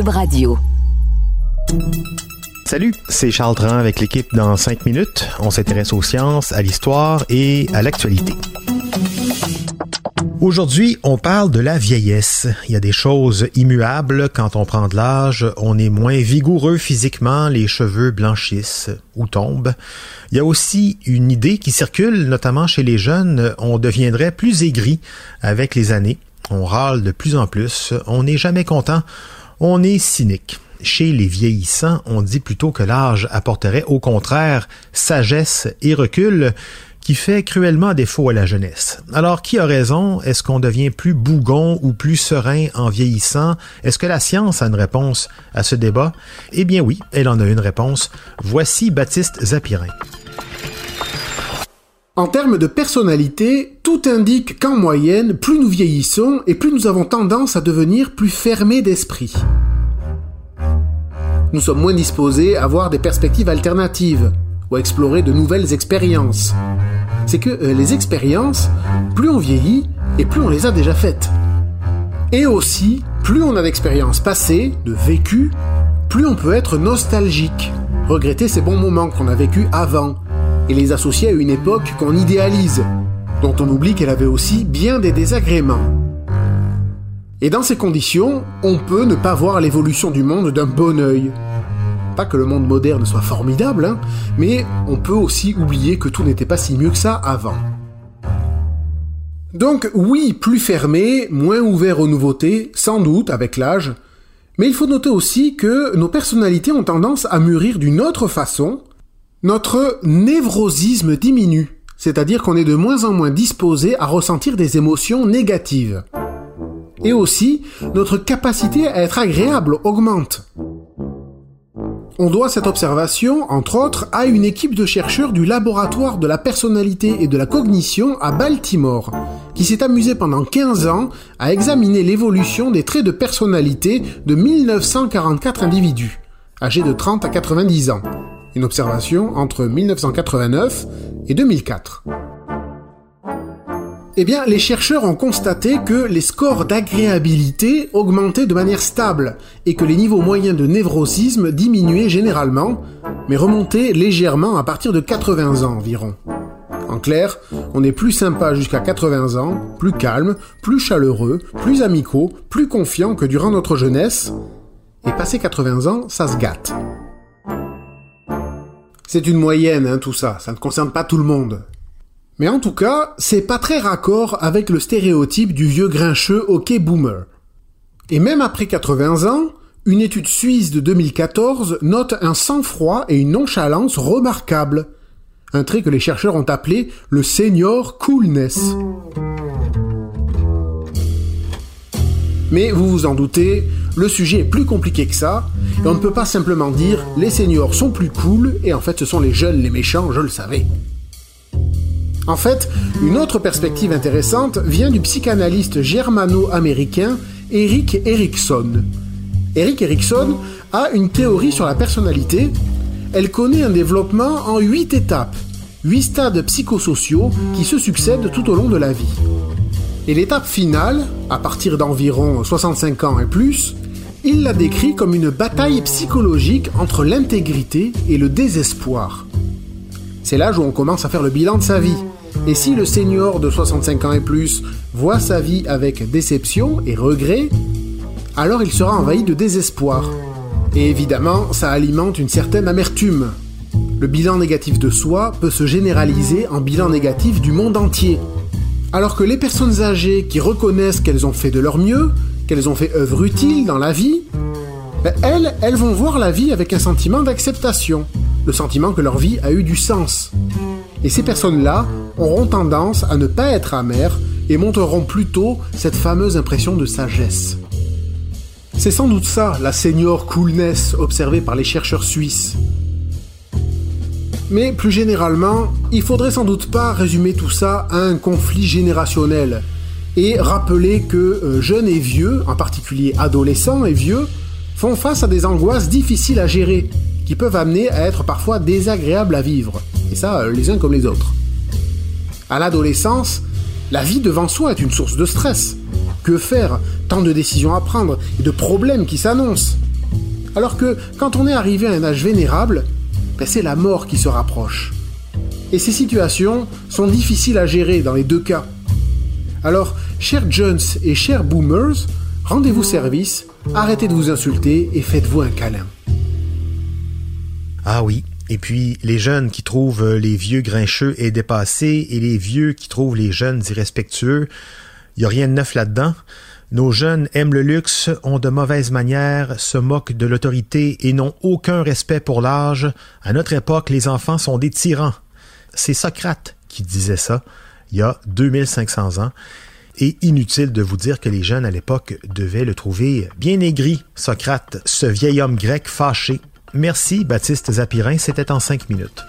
Radio. Salut, c'est Charles Tran avec l'équipe dans 5 minutes. On s'intéresse aux sciences, à l'histoire et à l'actualité. Aujourd'hui, on parle de la vieillesse. Il y a des choses immuables. Quand on prend de l'âge, on est moins vigoureux physiquement, les cheveux blanchissent ou tombent. Il y a aussi une idée qui circule, notamment chez les jeunes, on deviendrait plus aigri avec les années. On râle de plus en plus, on n'est jamais content, on est cynique. Chez les vieillissants, on dit plutôt que l'âge apporterait au contraire sagesse et recul qui fait cruellement défaut à la jeunesse. Alors, qui a raison? Est-ce qu'on devient plus bougon ou plus serein en vieillissant? Est-ce que la science a une réponse à ce débat? Eh bien oui, elle en a une réponse. Voici Baptiste Zapirin. En termes de personnalité, tout indique qu'en moyenne, plus nous vieillissons et plus nous avons tendance à devenir plus fermés d'esprit. Nous sommes moins disposés à avoir des perspectives alternatives ou à explorer de nouvelles expériences. C'est que euh, les expériences, plus on vieillit et plus on les a déjà faites. Et aussi, plus on a d'expériences passées, de vécu, plus on peut être nostalgique, regretter ces bons moments qu'on a vécus avant, et les associer à une époque qu'on idéalise, dont on oublie qu'elle avait aussi bien des désagréments. Et dans ces conditions, on peut ne pas voir l'évolution du monde d'un bon œil. Pas que le monde moderne soit formidable, hein, mais on peut aussi oublier que tout n'était pas si mieux que ça avant. Donc oui, plus fermé, moins ouvert aux nouveautés, sans doute avec l'âge, mais il faut noter aussi que nos personnalités ont tendance à mûrir d'une autre façon, notre névrosisme diminue, c'est-à-dire qu'on est de moins en moins disposé à ressentir des émotions négatives. Et aussi, notre capacité à être agréable augmente. On doit cette observation, entre autres, à une équipe de chercheurs du laboratoire de la personnalité et de la cognition à Baltimore, qui s'est amusée pendant 15 ans à examiner l'évolution des traits de personnalité de 1944 individus, âgés de 30 à 90 ans une observation entre 1989 et 2004. Eh bien, les chercheurs ont constaté que les scores d'agréabilité augmentaient de manière stable et que les niveaux moyens de névrosisme diminuaient généralement, mais remontaient légèrement à partir de 80 ans environ. En clair, on est plus sympa jusqu'à 80 ans, plus calme, plus chaleureux, plus amicaux, plus confiant que durant notre jeunesse, et passé 80 ans, ça se gâte. C'est une moyenne, hein, tout ça, ça ne concerne pas tout le monde. Mais en tout cas, c'est pas très raccord avec le stéréotype du vieux grincheux hockey boomer. Et même après 80 ans, une étude suisse de 2014 note un sang-froid et une nonchalance remarquables. Un trait que les chercheurs ont appelé le senior coolness. Mais vous vous en doutez, le sujet est plus compliqué que ça, et on ne peut pas simplement dire les seniors sont plus cool, et en fait ce sont les jeunes les méchants, je le savais. En fait, une autre perspective intéressante vient du psychanalyste germano-américain Eric Erikson. Eric Erikson a une théorie sur la personnalité. Elle connaît un développement en huit étapes, huit stades psychosociaux qui se succèdent tout au long de la vie. Et l'étape finale, à partir d'environ 65 ans et plus, il la décrit comme une bataille psychologique entre l'intégrité et le désespoir. C'est l'âge où on commence à faire le bilan de sa vie. Et si le senior de 65 ans et plus voit sa vie avec déception et regret, alors il sera envahi de désespoir. Et évidemment, ça alimente une certaine amertume. Le bilan négatif de soi peut se généraliser en bilan négatif du monde entier. Alors que les personnes âgées qui reconnaissent qu'elles ont fait de leur mieux, qu'elles ont fait œuvre utile dans la vie, ben, elles, elles vont voir la vie avec un sentiment d'acceptation, le sentiment que leur vie a eu du sens. Et ces personnes-là auront tendance à ne pas être amères et montreront plutôt cette fameuse impression de sagesse. C'est sans doute ça, la senior coolness observée par les chercheurs suisses. Mais plus généralement, il faudrait sans doute pas résumer tout ça à un conflit générationnel et rappeler que euh, jeunes et vieux, en particulier adolescents et vieux, font face à des angoisses difficiles à gérer, qui peuvent amener à être parfois désagréables à vivre, et ça euh, les uns comme les autres. À l'adolescence, la vie devant soi est une source de stress. Que faire? Tant de décisions à prendre et de problèmes qui s'annoncent. Alors que quand on est arrivé à un âge vénérable, ben, c'est la mort qui se rapproche. Et ces situations sont difficiles à gérer dans les deux cas. Alors, chers Jones et chers Boomers, rendez-vous service, arrêtez de vous insulter et faites-vous un câlin. Ah oui, et puis les jeunes qui trouvent les vieux grincheux et dépassés et les vieux qui trouvent les jeunes irrespectueux, il n'y a rien de neuf là-dedans. Nos jeunes aiment le luxe, ont de mauvaises manières, se moquent de l'autorité et n'ont aucun respect pour l'âge. À notre époque, les enfants sont des tyrans. C'est Socrate qui disait ça il y a 2500 ans. Et inutile de vous dire que les jeunes à l'époque devaient le trouver bien aigri, Socrate, ce vieil homme grec fâché. Merci, Baptiste Zapirin, c'était en cinq minutes.